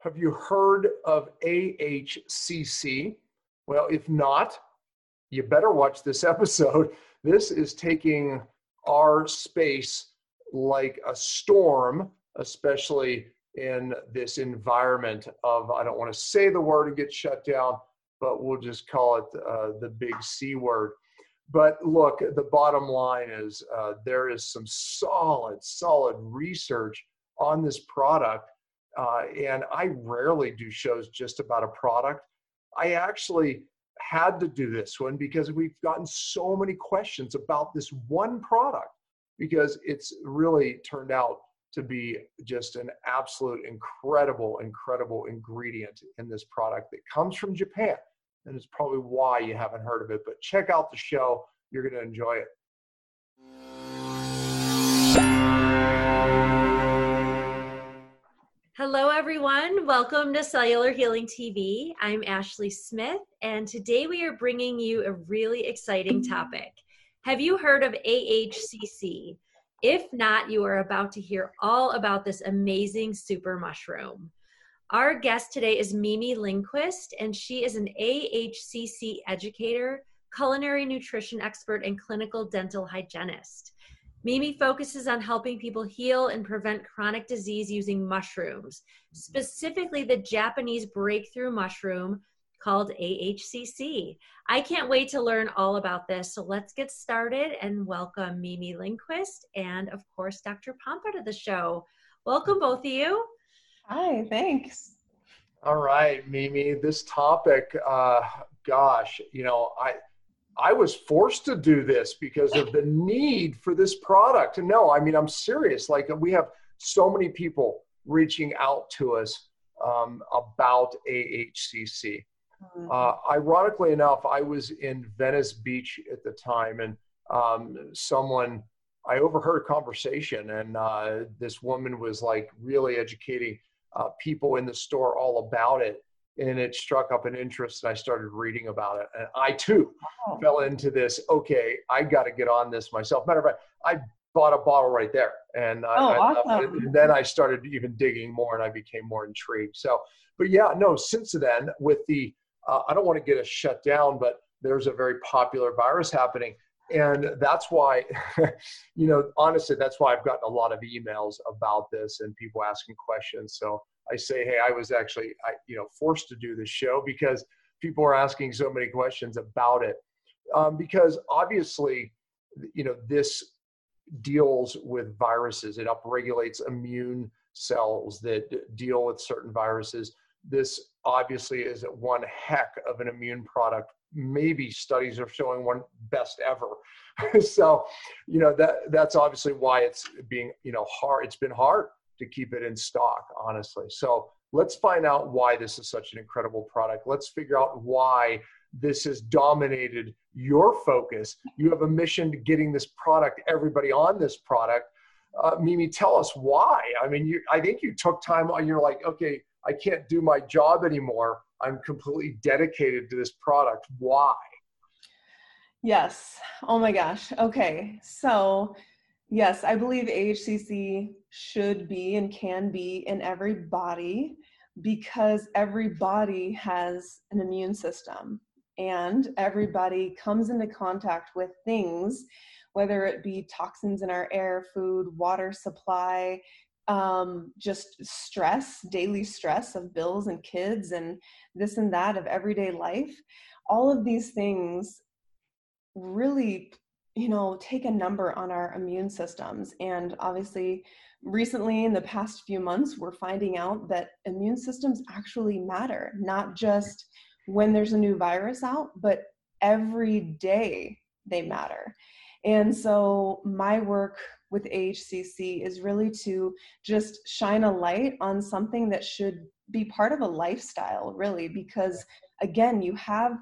Have you heard of AHCC? Well, if not, you better watch this episode. This is taking our space like a storm, especially in this environment of, I don't want to say the word and get shut down, but we'll just call it uh, the big C word. But look, the bottom line is uh, there is some solid, solid research on this product. Uh, and I rarely do shows just about a product. I actually had to do this one because we've gotten so many questions about this one product because it's really turned out to be just an absolute incredible, incredible ingredient in this product that comes from Japan. And it's probably why you haven't heard of it. But check out the show, you're going to enjoy it. Hello, everyone. Welcome to Cellular Healing TV. I'm Ashley Smith, and today we are bringing you a really exciting topic. Have you heard of AHCC? If not, you are about to hear all about this amazing super mushroom. Our guest today is Mimi Lindquist, and she is an AHCC educator, culinary nutrition expert, and clinical dental hygienist. Mimi focuses on helping people heal and prevent chronic disease using mushrooms, specifically the Japanese breakthrough mushroom called AHCC. I can't wait to learn all about this. So let's get started and welcome Mimi Lindquist and, of course, Dr. Pompa to the show. Welcome, both of you. Hi, thanks. All right, Mimi, this topic, uh, gosh, you know, I I was forced to do this because of the need for this product. And no, I mean, I'm serious. Like, we have so many people reaching out to us um, about AHCC. Mm-hmm. Uh, ironically enough, I was in Venice Beach at the time, and um, someone, I overheard a conversation, and uh, this woman was like really educating uh, people in the store all about it and it struck up an interest and I started reading about it. And I too fell into this, okay, I got to get on this myself. Matter of fact, I bought a bottle right there. And, oh, I, awesome. and then I started even digging more and I became more intrigued. So, but yeah, no, since then with the, uh, I don't want to get a shut down, but there's a very popular virus happening. And that's why, you know, honestly, that's why I've gotten a lot of emails about this and people asking questions. So I say, hey, I was actually, I, you know, forced to do this show because people are asking so many questions about it. Um, because obviously, you know, this deals with viruses. It upregulates immune cells that deal with certain viruses. This obviously is one heck of an immune product. Maybe studies are showing one best ever. so, you know, that that's obviously why it's being, you know, hard. It's been hard to keep it in stock, honestly. So let's find out why this is such an incredible product. Let's figure out why this has dominated your focus. You have a mission to getting this product, everybody on this product. Uh, Mimi, tell us why. I mean, you, I think you took time on, you're like, okay, I can't do my job anymore. I'm completely dedicated to this product. Why? Yes. Oh my gosh. Okay. So, Yes, I believe AHCC should be and can be in every body because every body has an immune system and everybody comes into contact with things, whether it be toxins in our air, food, water supply, um, just stress, daily stress of bills and kids and this and that of everyday life. All of these things really you know take a number on our immune systems and obviously recently in the past few months we're finding out that immune systems actually matter not just when there's a new virus out but every day they matter and so my work with AHCC is really to just shine a light on something that should be part of a lifestyle really because again you have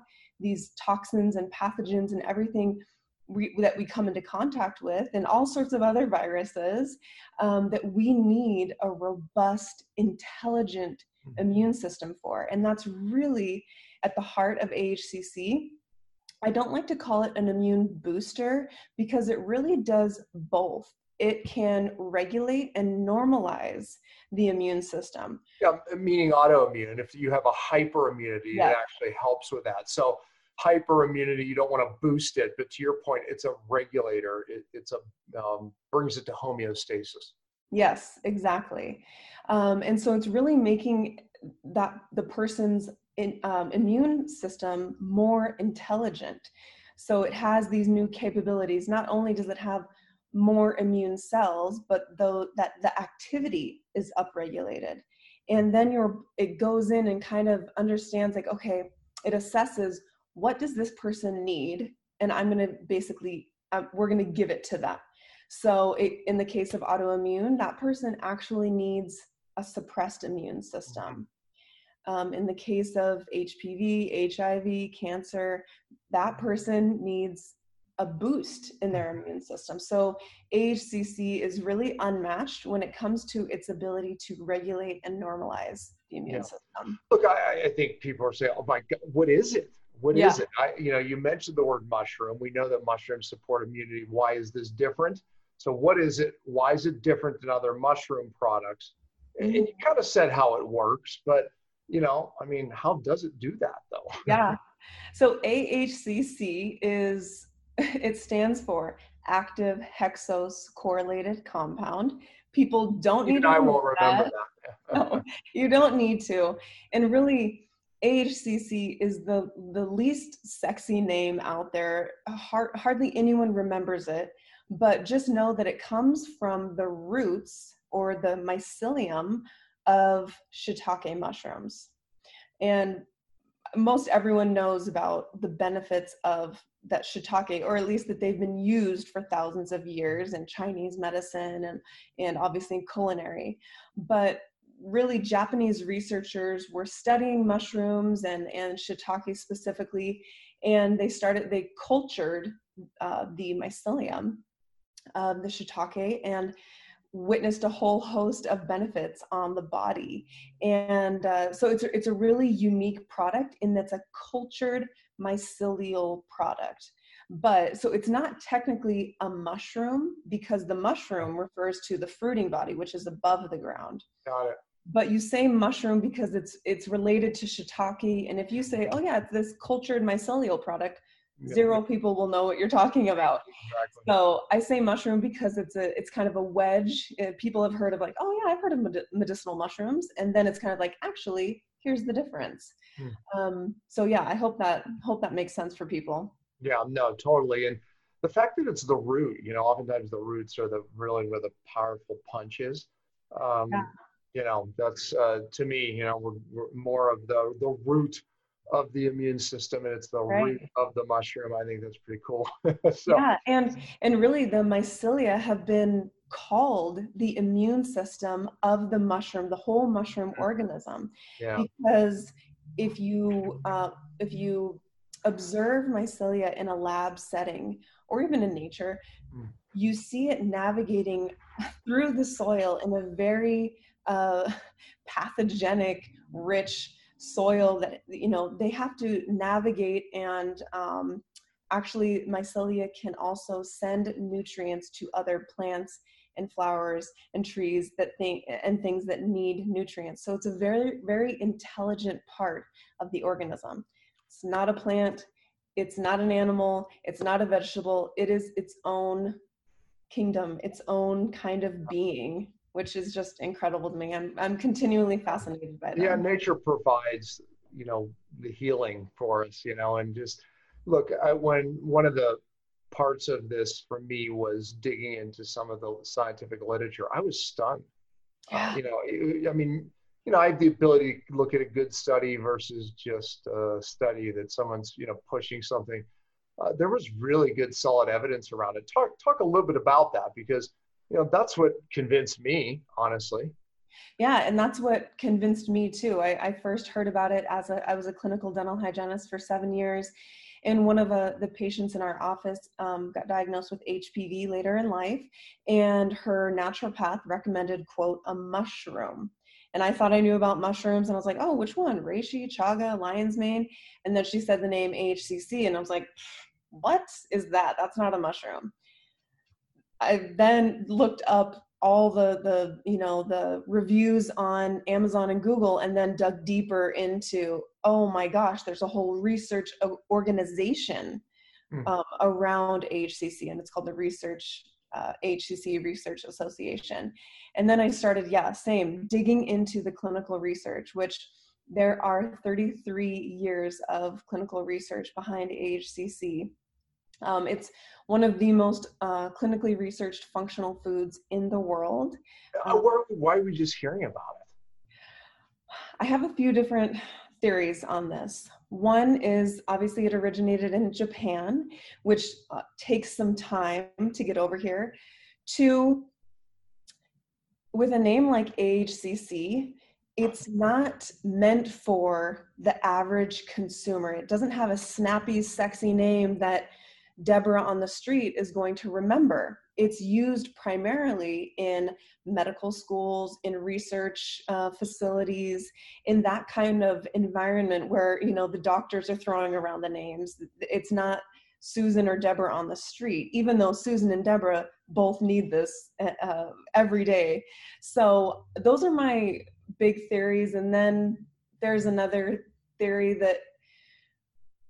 these toxins and pathogens and everything we, that we come into contact with and all sorts of other viruses um, that we need a robust intelligent mm-hmm. immune system for and that's really at the heart of ahcc i don't like to call it an immune booster because it really does both it can regulate and normalize the immune system. Yeah, meaning autoimmune. If you have a hyperimmunity, Yeah. it actually helps with that. So hyperimmunity, you don't want to boost it, but to your point, it's a regulator. It, it's a um, brings it to homeostasis. Yes, exactly. Um, and so it's really making that the person's in, um, immune system more intelligent. So it has these new capabilities. Not only does it have more immune cells, but though that the activity is upregulated. And then you're it goes in and kind of understands like, okay, it assesses what does this person need, and I'm to basically uh, we're to give it to them. So it, in the case of autoimmune, that person actually needs a suppressed immune system. Um, in the case of HPV, HIV, cancer, that person needs a boost in their immune system. So AHCC is really unmatched when it comes to its ability to regulate and normalize the immune Yeah. system. Look, I, I think people are saying, "Oh my God, what is it? What is Yeah. it?" I, you know, you mentioned the word mushroom. We know that mushrooms support immunity. Why is this different? So, what is it? Why is it different than other mushroom products? And, and you kind of said how it works, but you know, I mean, how does it do that though? yeah. So AHCC is it stands for active hexose correlated compound. People don't need to I won't remember that. that. No, you don't need to. And really, AHCC is the the least sexy name out there. Har- hardly anyone remembers it, but just know that it comes from the roots or the mycelium of shiitake mushrooms. And most everyone knows about the benefits of that shiitake, or at least that they've been used for thousands of years in Chinese medicine and, and obviously in culinary. But really, Japanese researchers were studying mushrooms and, and shiitake specifically, and they started, they cultured uh, the mycelium of the shiitake and witnessed a whole host of benefits on the body. And uh, so it's a, it's a really unique product in that's a cultured mycelial product. But so it's not technically a mushroom because the mushroom refers to the fruiting body which is above the ground. Got it. but you say mushroom because it's it's related to shiitake. And if you say oh yeah it's this cultured mycelial product zero people will know what you're talking about Exactly. so I say mushroom because it's a it's kind of a wedge. Uh, People have heard of like, oh yeah, I've heard of medi- medicinal mushrooms, and then it's kind of like, actually, here's the difference. Hmm. Um, so yeah, I hope that hope that makes sense for people. Yeah, no, totally. And the fact that it's the root, you know, oftentimes the roots are the really where the powerful punch is. Um, Yeah. You know, that's uh, to me, you know, we're, we're more of the the root of the immune system, and it's the root of the mushroom. I think that's pretty cool. so Yeah, and and really the mycelia have been called the immune system of the mushroom, the whole mushroom organism. yeah, because if you uh, if you observe mycelia in a lab setting or even in nature Mm. you see it navigating through the soil in a very uh, pathogenic rich soil that you know they have to navigate and um, actually mycelia can also send nutrients to other plants and flowers and trees that think and things that need nutrients. So it's a very very intelligent part of the organism. It's not a plant. It's not an animal. It's not a vegetable. It is its own kingdom its own kind of being which is just incredible to me i'm, I'm continually fascinated by that yeah, nature provides, you know, the healing for us, you know, and just look, I, when one of the parts of this for me was digging into some of the scientific literature, I was stunned. Uh, Yeah. you know, it- I mean, you know, I have the ability to look at a good study versus just a study that someone's, you know, pushing something. Uh, there was really good, solid evidence around it. Talk, talk a little bit about that because, you know, that's what convinced me, honestly. Yeah, and that's what convinced me too. I, I first heard about it as a, I was a clinical dental hygienist for seven years, and one of uh, the patients in our office um, got diagnosed with HPV later in life, and her naturopath recommended, quote, a mushroom. And I thought I knew about mushrooms, and I was like, oh, which one? Reishi, chaga, lion's mane? And then she said the name AHCC, and I was like, what is that? That's not a mushroom. I then looked up all the the you know the reviews on Amazon and Google and then dug deeper into oh my gosh there's a whole research organization mm. um, around AHCC and it's called the research uh, AHCC Research Association and then I started yeah same digging into the clinical research which there are 33 years of clinical research behind AHCC um, it's one of the most uh, clinically researched functional foods in the world. Uh, why, why are we just hearing about it? I have a few different theories on this. One is obviously it originated in Japan, which uh, takes some time to get over here. Two, with a name like AHCC, it's not meant for the average consumer. It doesn't have a snappy, sexy name that Deborah on the street is going to remember. It's used primarily in medical schools, in research uh, facilities, in that kind of environment where you know the doctors are throwing around the names. It's not Susan or Deborah on the street, even though Susan and Deborah both need this uh, uh every day. So those are my big theories, and then there's another theory that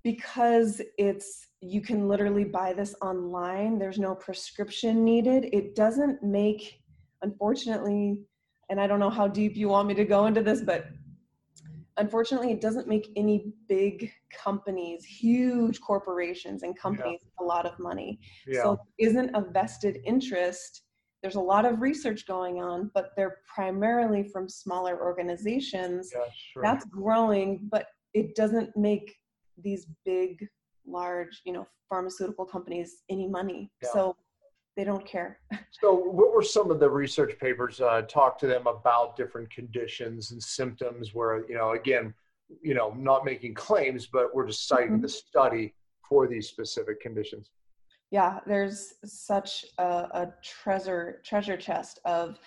because it's you can literally buy this online there's no prescription needed it doesn't make unfortunately and i don't know how deep you want me to go into this but unfortunately it doesn't make any big companies huge corporations and companies yeah. a lot of money yeah. so isn't a vested interest there's a lot of research going on but they're primarily from smaller organizations yeah, sure. that's growing but it doesn't make these big large you know pharmaceutical companies any money yeah. so they don't care so what were some of the research papers uh, talk to them about different conditions and symptoms where you know again you know not making claims but we're just citing mm-hmm. the study for these specific conditions yeah there's such a, a treasure treasure chest of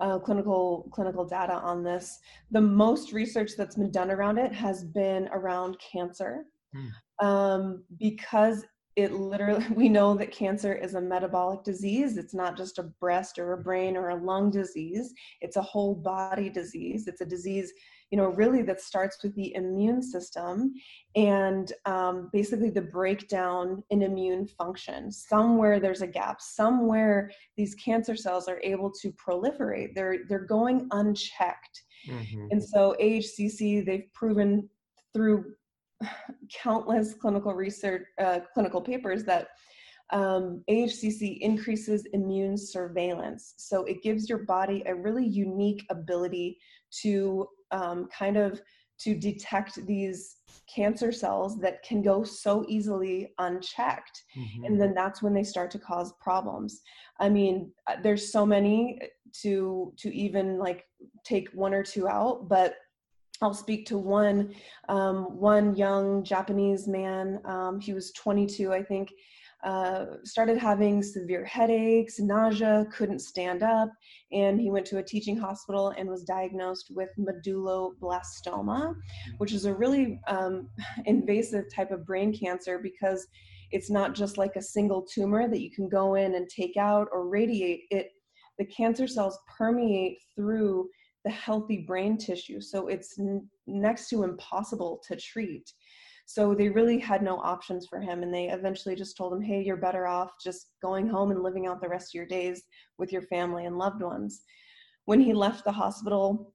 uh, clinical clinical data on this. The most research that's been done around it has been around cancer, mm. um, because it literally we know that cancer is a metabolic disease. It's not just a breast or a brain or a lung disease. It's a whole body disease. It's a disease you know, really that starts with the immune system and um, basically the breakdown in immune function. Somewhere there's a gap. Somewhere these cancer cells are able to proliferate. They're they're going unchecked. Mm-hmm. And so AHCC, they've proven through countless clinical research, uh, clinical papers that um, AHCC increases immune surveillance. So it gives your body a really unique ability to um, kind of to detect these cancer cells that can go so easily unchecked mm-hmm. and then that's when they start to cause problems i mean uh, there's so many to to even like take one or two out but I'll speak to one um, one young Japanese man. Um, he was 22, I think. Uh, started having severe headaches, nausea, couldn't stand up, and he went to a teaching hospital and was diagnosed with medulloblastoma, which is a really um, invasive type of brain cancer because it's not just like a single tumor that you can go in and take out or radiate. It the cancer cells permeate through the healthy brain tissue, so it's n- next to impossible to treat. So they really had no options for him. And they eventually just told him, hey, you're better off just going home and living out the rest of your days with your family and loved ones. When he left the hospital,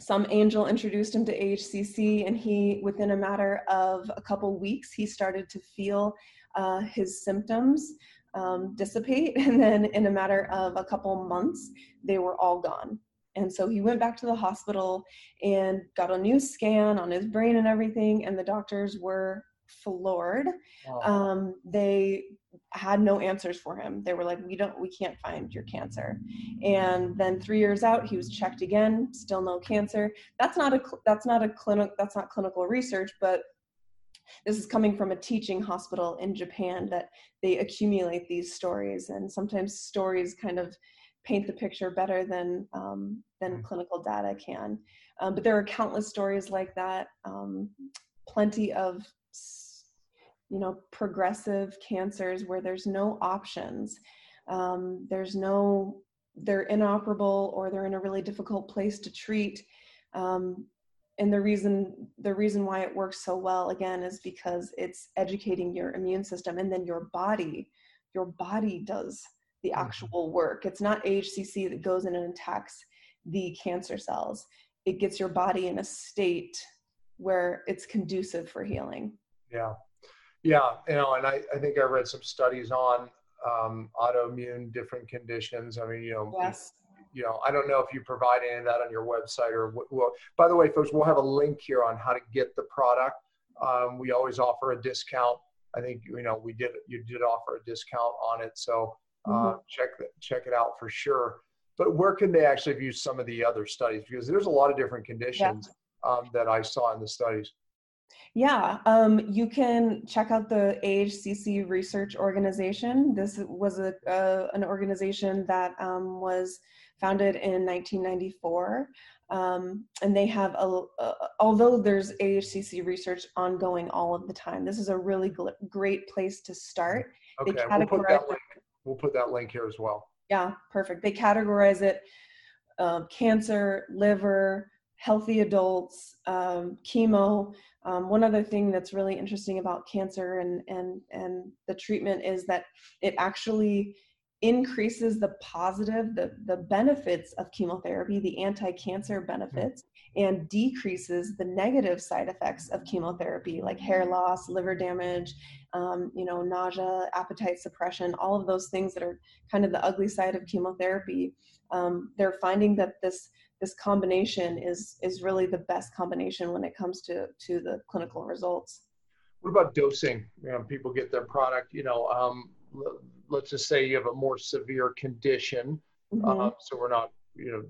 some angel introduced him to AHCC, and he, within a matter of a couple weeks, he started to feel uh, his symptoms um, dissipate. And then, in a matter of a couple months, they were all gone. And so he went back to the hospital and got a new scan on his brain and everything, and the doctors were floored. Wow. Um, they had no answers for him. They were like, "We don't, we can't find your cancer." And then three years out, he was checked again, still no cancer. That's not a that's not a clinic that's not clinical research, but this is coming from a teaching hospital in Japan that they accumulate these stories, and sometimes stories kind of paint the picture better than um, than mm. clinical data can. Um, but there are countless stories like that. Um, plenty of you know progressive cancers where there's no options. Um, there's no, they're inoperable or they're in a really difficult place to treat. Um, and the reason the reason why it works so well again is because it's educating your immune system and then your body your body does the Mm-hmm. actual work it's not ahcc that goes in and attacks the cancer cells it gets your body in a state where it's conducive for healing Yeah, yeah, you know, and I, I think I read some studies on um, autoimmune different conditions. I mean, you know, yes you know, I don't know if you provide any of that on your website or what. Well, by the way, folks, we'll have a link here on how to get the product. Um, we always offer a discount. I think you know we did you did offer a discount on it, so uh, Mhm. check it check it out for sure. But where can they actually view some of the other studies? Because there's a lot of different conditions um, that I saw in the studies. Yeah, um, you can check out the AHCC Research Organization. This was a, uh, an organization that um, was founded in 1994. Um, and they have, a, uh, although there's AHCC research ongoing all of the time, this is a really gl- great place to start. They Okay, we'll put that link. We'll put that link here as well. Yeah, perfect. They categorize it um, cancer, liver, healthy adults, um, chemo. Um, one other thing that's really interesting about cancer and and and the treatment is that it actually increases the positive, the the benefits of chemotherapy, the anti-cancer benefits, and decreases the negative side effects of chemotherapy, like hair loss, liver damage, um, you know, nausea, appetite suppression, all of those things that are kind of the ugly side of chemotherapy. Um, they're finding that this this combination is is really the best combination when it comes to to the clinical results. What about dosing? You know, people get their product. You know, um, let's just say you have a more severe condition. Mhm. Uh, so we're not, you know,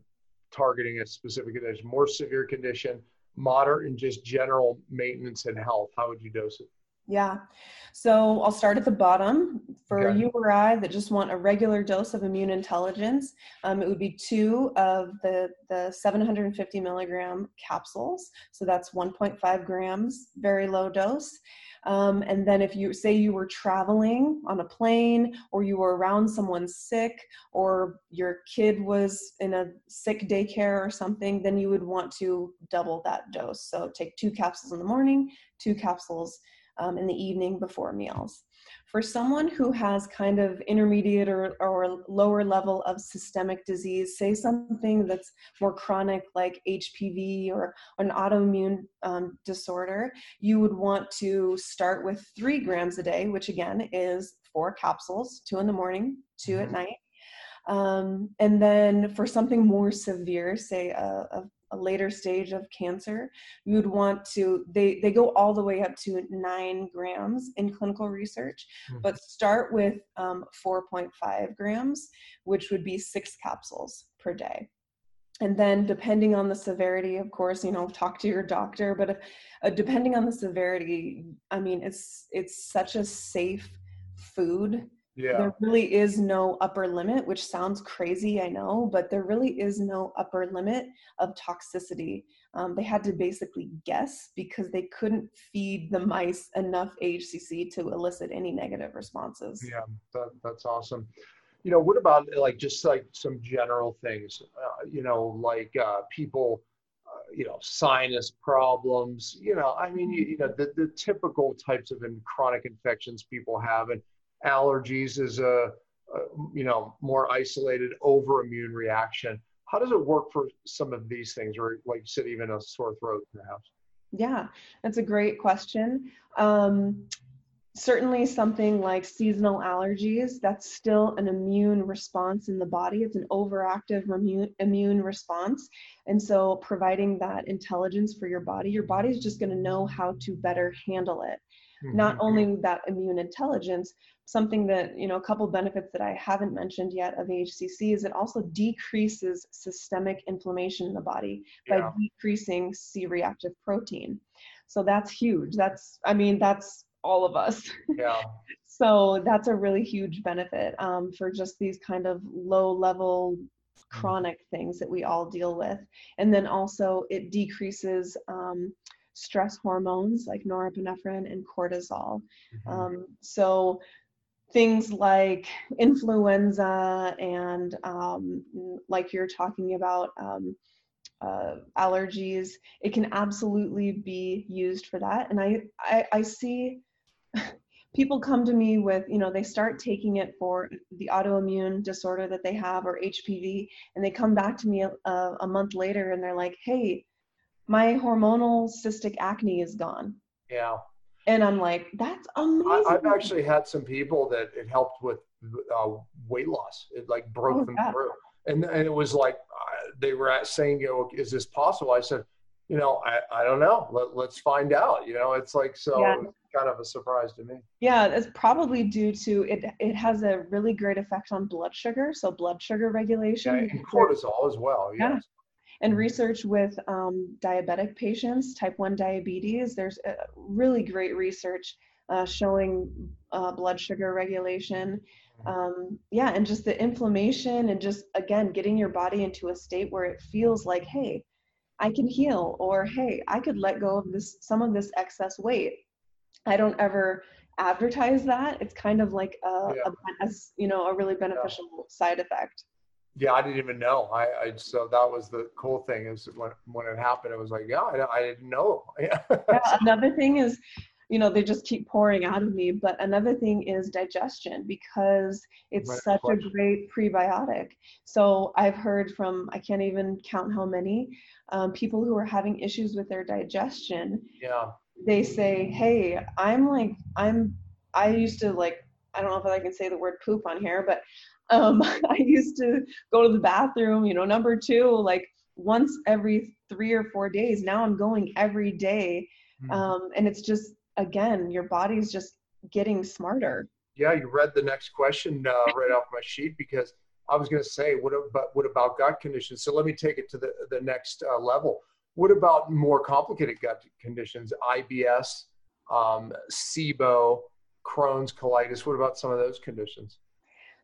targeting a specific condition. More severe condition, moderate, and just general maintenance and health. How would you dose it? Yeah. So I'll start at the bottom. For Okay. you or I that just want a regular dose of immune intelligence, um, it would be two of the, the 750 milligram capsules. So that's 1.5 grams, very low dose. Um, and then if you say you were traveling on a plane or you were around someone sick or your kid was in a sick daycare or something, then you would want to double that dose. So take two capsules in the morning, two capsules um, in the evening before meals. For someone who has kind of intermediate or, or lower level of systemic disease, say something that's more chronic like HPV or an autoimmune um, disorder, you would want to start with three grams a day, which again is four capsules, two in the morning, 2 at Mhm. night. Um, and then for something more severe, say a, a, a later stage of cancer, you would want to, they, they go all the way up to nine grams in clinical research, Mhm. but start with um, 4.5 grams, which would be six capsules per day. And then, depending on the severity, of course, you know, talk to your doctor. But if, uh, depending on the severity, I mean, it's it's such a safe food Yeah. there really is no upper limit, which sounds crazy, I know, but there really is no upper limit of toxicity. Um, they had to basically guess because they couldn't feed the mice enough AHCC to elicit any negative responses. Yeah, that, that's awesome. You know, what about like just like some general things? Uh, you know, like uh, people, uh, you know, sinus problems. You know, I mean, you, you know, the, the typical types of in chronic infections people have, and allergies is a, a you know more isolated overimmune reaction. How does it work for some of these things, or like you said, even a sore throat, perhaps? Yeah, that's a great question. Um, certainly something like seasonal allergies that's still an immune response in the body it's an overactive immune, immune response and so providing that intelligence for your body your body's just going to know how to better handle it not Mhm. only that immune intelligence something that you know a couple benefits that i haven't mentioned yet of AHCC is it also decreases systemic inflammation in the body by Yeah. decreasing c-reactive protein so that's huge that's i mean that's all of us Yeah. so that's a really huge benefit um, for just these kind of low level chronic things that we all deal with and then also it decreases um, stress hormones like norepinephrine and cortisol Mhm. um, so things like influenza and um, like you're talking about um, uh, allergies it can absolutely be used for that. And i i, I see people come to me with you know they start taking it for the autoimmune disorder that they have or hpv and they come back to me a, a month later and they're like hey my hormonal cystic acne is gone. Yeah and i'm like that's amazing I, have actually had some people that it helped with uh, weight loss it like broke oh, them through and, and it was like uh, they were saying you know is this possible i said you know i, I don't know Let, let's find out you know it's like so yeah kind of a surprise to me. Yeah, it's probably due to it. It has a really great effect on blood sugar, so blood sugar regulation. Yeah, and cortisol as well. Yes. Yeah. And research with um, diabetic patients, type 1 diabetes, there's really great research uh, showing uh, blood sugar regulation. Mm-hmm. Um, yeah, and just the inflammation, and just again, getting your body into a state where it feels like, hey, I can heal, or hey, I could let go of this some of this excess weight. I don't ever advertise that. It's kind of like a, yeah. a as you know a really beneficial yeah. side effect. Yeah, I didn't even know. I, I so that was the cool thing is when when it happened, it was like, yeah, I, I didn't know. yeah. Another thing is, you know, they just keep pouring out of me. But another thing is digestion because it's right. such a great prebiotic. So I've heard from I can't even count how many um, people who are having issues with their digestion. Yeah they say, hey, I'm like, I'm, I used to like, I don't know if I can say the word poop on here, but um, I used to go to the bathroom, you know, number two, like once every three or four days. Now I'm going every day. Mm-hmm. Um, and it's just, again, your body's just getting smarter. Yeah, you read the next question uh, right off my sheet because I was going to say, what about, what about gut conditions? So let me take it to the, the next uh, level. What about more complicated gut conditions, IBS, um, SIBO, Crohn's, colitis? What about some of those conditions?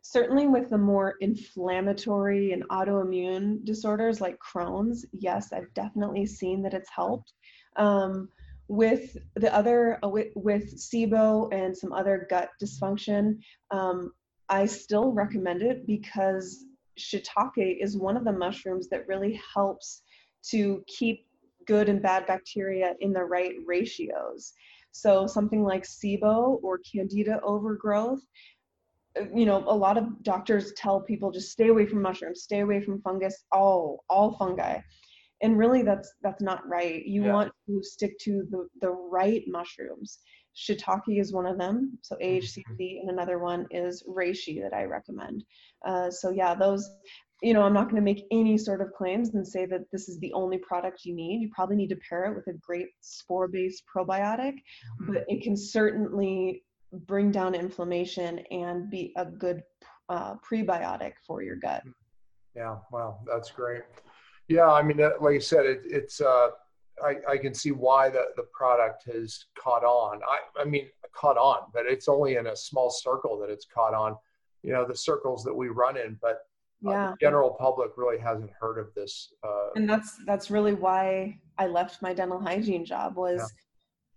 Certainly, with the more inflammatory and autoimmune disorders like Crohn's, yes, I've definitely seen that it's helped. Um, with the other, uh, with, with SIBO and some other gut dysfunction, um, I still recommend it because shiitake is one of the mushrooms that really helps to keep good and bad bacteria in the right ratios. So something like SIBO or candida overgrowth, you know, a lot of doctors tell people just stay away from mushrooms, stay away from fungus, all all fungi. And really that's that's not right. You yeah. want to stick to the, the right mushrooms. Shiitake is one of them. So AHCC mm-hmm. and another one is reishi that I recommend. Uh, so yeah, those you know, I'm not going to make any sort of claims and say that this is the only product you need. You probably need to pair it with a great spore based probiotic, mm-hmm. but it can certainly bring down inflammation and be a good uh, prebiotic for your gut. Yeah, wow, that's great. Yeah, I mean, like I said, it, it's, uh, I, I can see why the, the product has caught on. I, I mean, caught on, but it's only in a small circle that it's caught on, you know, the circles that we run in. But yeah. Uh, the general public really hasn't heard of this. Uh, and that's that's really why I left my dental hygiene job was. Yeah.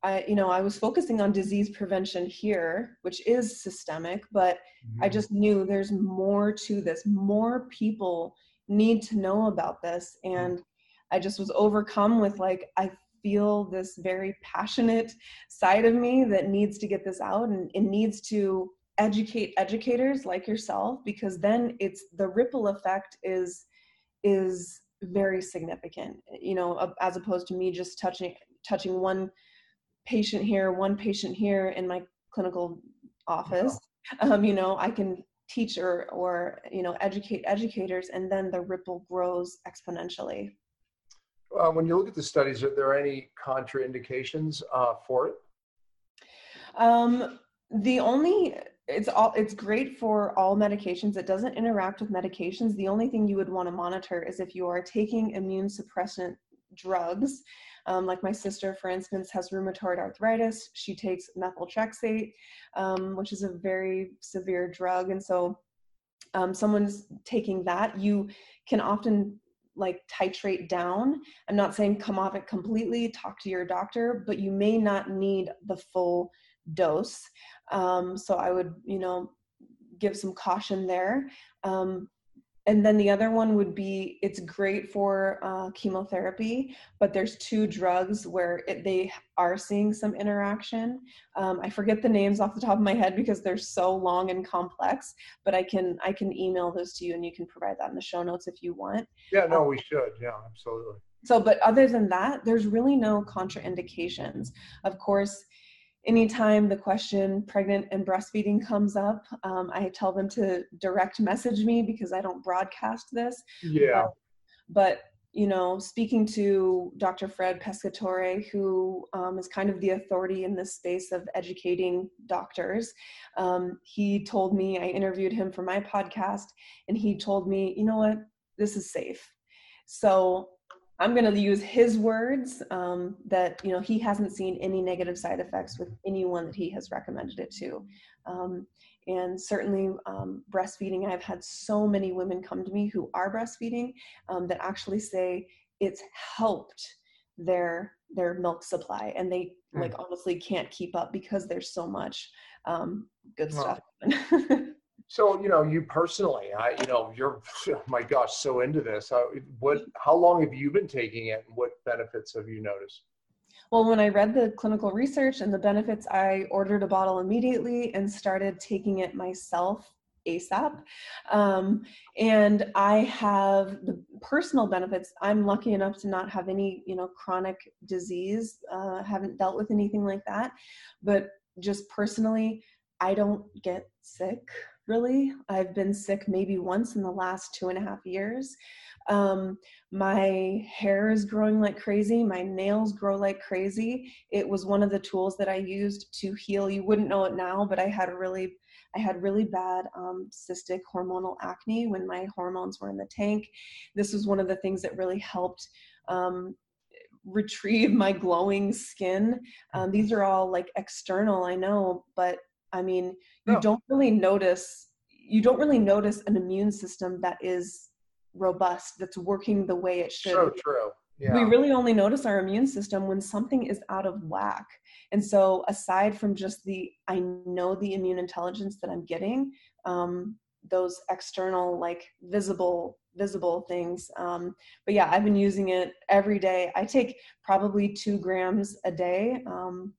I, you know, I was focusing on disease prevention here, which is systemic, but mm-hmm. I just knew there's more to this. More people need to know about this. Mm-hmm. And. I just was overcome with like, I feel this very passionate side of me that needs to get this out and it needs to educate educators like yourself because then it's the ripple effect is is very significant you know as opposed to me just touching touching one patient here one patient here in my clinical office. Um, you know i can teach or or you know educate educators and then the ripple grows exponentially. Uh, when you look at the studies are there any contraindications uh, for it? Um, the only it's all it's great for all medications. It doesn't interact with medications. The only thing you would want to monitor is if you are taking immune suppressant drugs um, like my sister for instance has rheumatoid arthritis. She takes methotrexate um, which is a very severe drug. And so um, someone's taking that you can often like titrate down. I'm not saying come off it completely talk to your doctor but you may not need the full dose. Um, so I would, you know, give some caution there. Um, and then the other one would be it's great for uh, chemotherapy but there's two drugs where it, they are seeing some interaction. Um, i forget the names off the top of my head because they're so long and complex but i can i can email those to you and you can provide that in the show notes if you want. Yeah no um, we should. Yeah absolutely. so but other than that there's really no contraindications. Of course anytime the question pregnant and breastfeeding comes up, um, I tell them to direct message me because I don't broadcast this. Yeah. But, but you know, speaking to Dr. Fred Pescatore, who um, is kind of the authority in this space of educating doctors, um, he told me, I interviewed him for my podcast, and he told me, you know what, this is safe. So I'm going to use his words um, that you know he hasn't seen any negative side effects with anyone that he has recommended it to, um, and certainly um, breastfeeding. I've had so many women come to me who are breastfeeding um, that actually say it's helped their their milk supply, and they mm. like honestly can't keep up because there's so much um, good wow. stuff. So, you know, you personally, I, you know, you're, oh my gosh, so into this. How, what, how long have you been taking it and what benefits have you noticed? Well, when I read the clinical research and the benefits, I ordered a bottle immediately and started taking it myself ASAP. Um, and I have the personal benefits. I'm lucky enough to not have any, you know, chronic disease. Uh, haven't dealt with anything like that. But just personally, I don't get sick really. I've been sick maybe once in the last two and a half years. Um, my hair is growing like crazy. My nails grow like crazy. It was one of the tools that I used to heal. You wouldn't know it now, but I had really, I had really bad um, cystic hormonal acne when my hormones were in the tank. This was one of the things that really helped um, retrieve my glowing skin. Um, these are all like external, I know, but I mean, you no. don't really notice you don't really notice an immune system that is robust, that's working the way it should. So true. Yeah. We really only notice our immune system when something is out of whack. And so, aside from just the, I know the immune intelligence that I'm getting, um, those external, like visible, visible things. Um, but yeah, I've been using it every day. I take probably two grams a day. Um,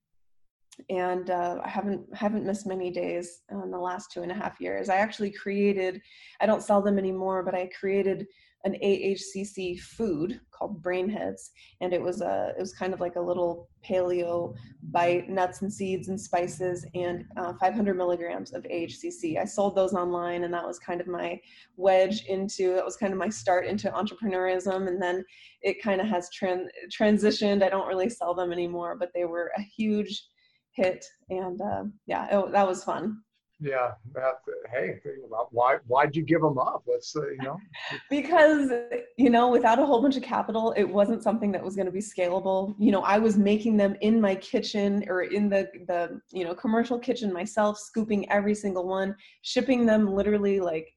and uh, I haven't haven't missed many days in the last two and a half years. I actually created, I don't sell them anymore, but I created an AHCC food called Brainheads, and it was a it was kind of like a little paleo bite, nuts and seeds and spices, and uh, 500 milligrams of AHCC. I sold those online, and that was kind of my wedge into that was kind of my start into entrepreneurism, and then it kind of has tran- transitioned. I don't really sell them anymore, but they were a huge hit and uh, yeah it, that was fun. Yeah that hey why why'd you give them up? Let's uh, you know. Because you know without a whole bunch of capital it wasn't something that was going to be scalable. You know i was making them in my kitchen or in the the you know commercial kitchen myself scooping every single one shipping them literally like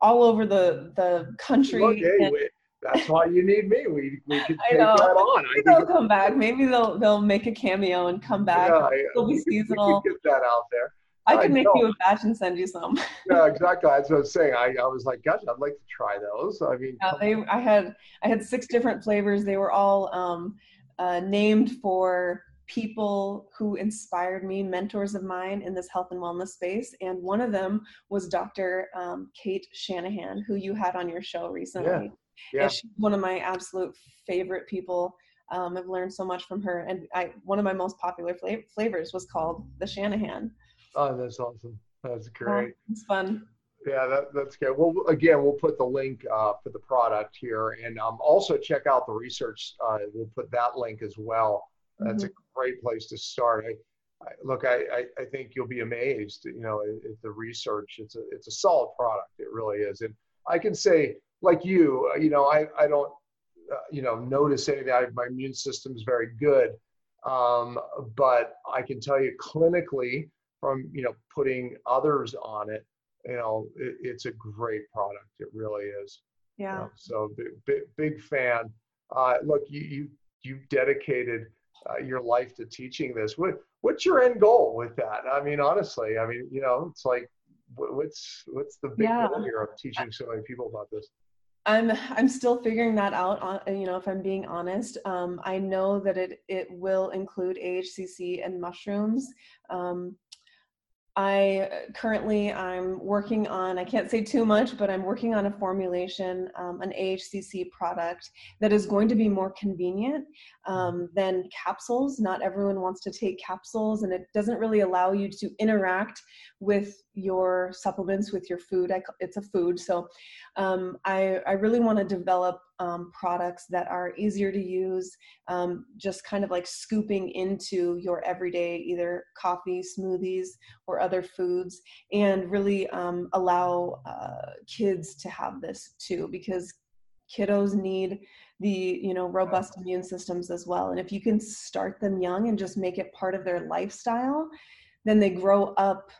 all over the the country. Look, hey, that's why you need me. We we could take that on. Maybe they'll come back. Maybe they'll they'll make a cameo and come back. Yeah, It'll be seasonal. get that out there. I can I make know. you a batch and send you some. yeah, exactly. That's what I was saying. I, I was like, gosh, I'd like to try those. I mean, yeah, they, I had I had six different flavors. They were all um, uh, named for people who inspired me, mentors of mine in this health and wellness space. And one of them was Dr. Um, Cate Shanahan, who you had on your show recently. Yeah. Yeah. she's one of my absolute favorite people. Um, I've learned so much from her, and I one of my most popular fla- flavors was called the Shanahan. Oh, that's awesome. That's great. Oh, it's fun. Yeah, that, that's good. Well, again, we'll put the link uh, for the product here, and um, also check out the research. Uh, we'll put that link as well. That's mm-hmm. a great place to start. I, I, look, I, I, I, think you'll be amazed. You know, at, at the research. It's a it's a solid product. It really is, and I can say like you, uh, you know, I, I don't, uh, you know, notice anything. I, my immune system is very good. Um, but I can tell you clinically from, you know, putting others on it, you know, it, it's a great product. It really is. Yeah. You know, so big, big, big fan. Uh, look, you, you, you dedicated uh, your life to teaching this. What, what's your end goal with that? I mean, honestly, I mean, you know, it's like what's what's the big Yeah. goal here of teaching so many people about this? I'm I'm still figuring that out. On you know, if I'm being honest, um, I know that it it will include AHCC and mushrooms. Um, I uh, currently I'm working on I can't say too much, but I'm working on a formulation, um, an AHCC product that is going to be more convenient um, than capsules. Not everyone wants to take capsules, and it doesn't really allow you to interact with your supplements with your food. I, it's a food, so um, I I really want to develop um, products that are easier to use, um, just kind of like scooping into your everyday either coffee, smoothies, or other foods, and really um, allow uh, kids to have this too, because kiddos need the you know robust immune systems as well. And if you can start them young and just make it part of their lifestyle, then they grow up,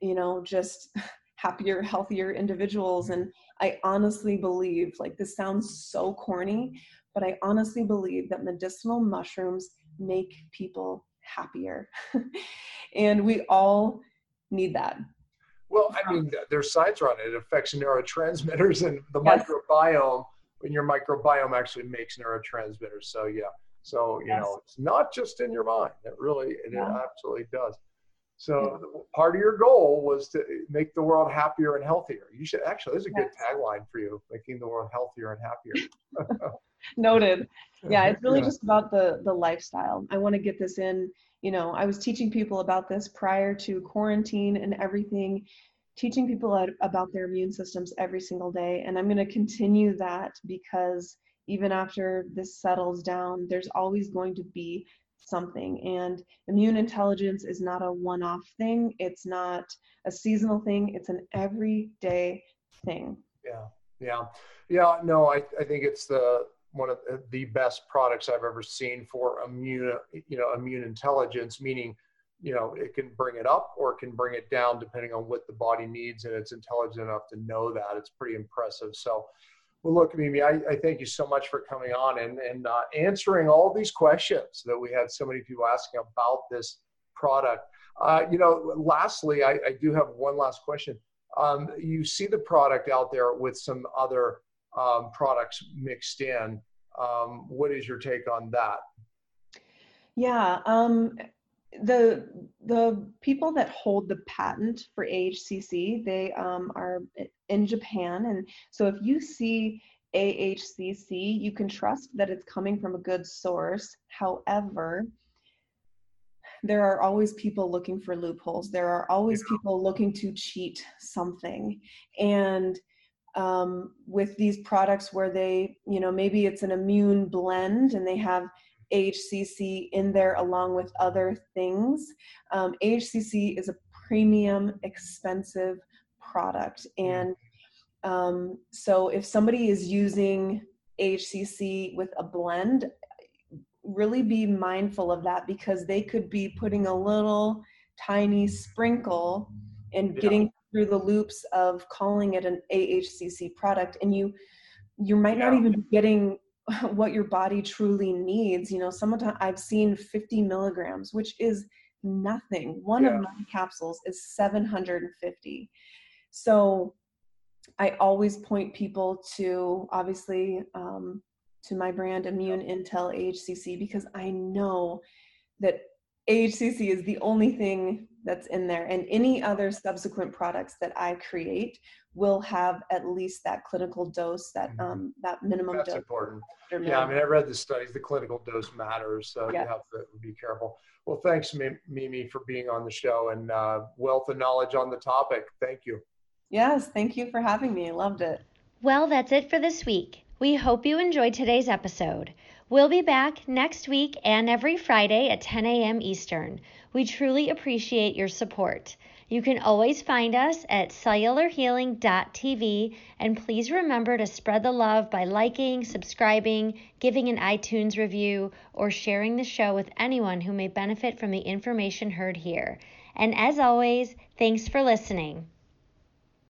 you know, just happier, healthier individuals and I honestly believe, like this sounds so corny, but I honestly believe that medicinal mushrooms make people happier. and we all need that. Well, I um, mean, there's science around it. It affects neurotransmitters and the Yes. microbiome. And your microbiome actually makes neurotransmitters. So yeah. So you Yes. know, it's not just in your mind. It really, it Yeah. absolutely does. So part of your goal was to make the world happier and healthier. You should actually. There's a good tagline for you: making the world healthier and happier. Noted. Yeah, it's really Yeah. just about the the lifestyle. I want to get this in, you know, I was teaching people about this prior to quarantine and everything, teaching people about their immune systems every single day, and I'm going to continue that because even after this settles down, there's always going to be something and immune intelligence is not a one-off thing. It's not a seasonal thing, it's an everyday thing. Yeah, yeah, yeah. No, I, I think it's the one of uh, the best products I've ever seen for immune, you know, immune intelligence. Meaning, you know, it can bring it up or it can bring it down depending on what the body needs, and it's intelligent enough to know that. It's pretty impressive. So, well, look, Mimi, I, I thank you so much for coming on and and uh, answering all these questions that we had so many people asking about this product. Uh, you know, lastly, I, I do have one last question um, you see the product out there with some other um, products mixed in. Um, what is your take on that? Yeah, um, the the people that hold the patent for AHCC, they um, are in Japan, and so if you see AHCC, you can trust that it's coming from a good source. However, there are always people looking for loopholes. There are always people looking to cheat something, and um, with these products where they, you know, maybe it's an immune blend and they have AHCC in there along with other things. Um, AHCC is a premium, expensive product. And um, so if somebody is using AHCC with a blend, really be mindful of that because they could be putting a little tiny sprinkle and Yeah. getting through the loops of calling it an AHCC product and you you might not even be getting what your body truly needs you know sometimes i've seen 50 milligrams which is nothing. One Yeah. of my capsules is 750 so i always point people to obviously um, to my brand immune intel HCC because i know that ahcc is the only thing that's in there and any other subsequent products that i create will have at least that clinical dose that Mhm. um, that minimum That's dose That's important. per Yeah, I mean, I read the studies. The clinical dose matters, so Yeah. you have to be careful. Well, thanks, Mimi, for being on the show and uh, wealth of knowledge on the topic. Thank you. Yes, thank you for having me. I loved it. Well, that's it for this week. We hope you enjoyed today's episode. We'll be back next week and every Friday at 10 a.m. Eastern. We truly appreciate your support. You can always find us at cellularhealing.tv and please remember to spread the love by liking, subscribing, giving an iTunes review, or sharing the show with anyone who may benefit from the information heard here. And as always, thanks for listening.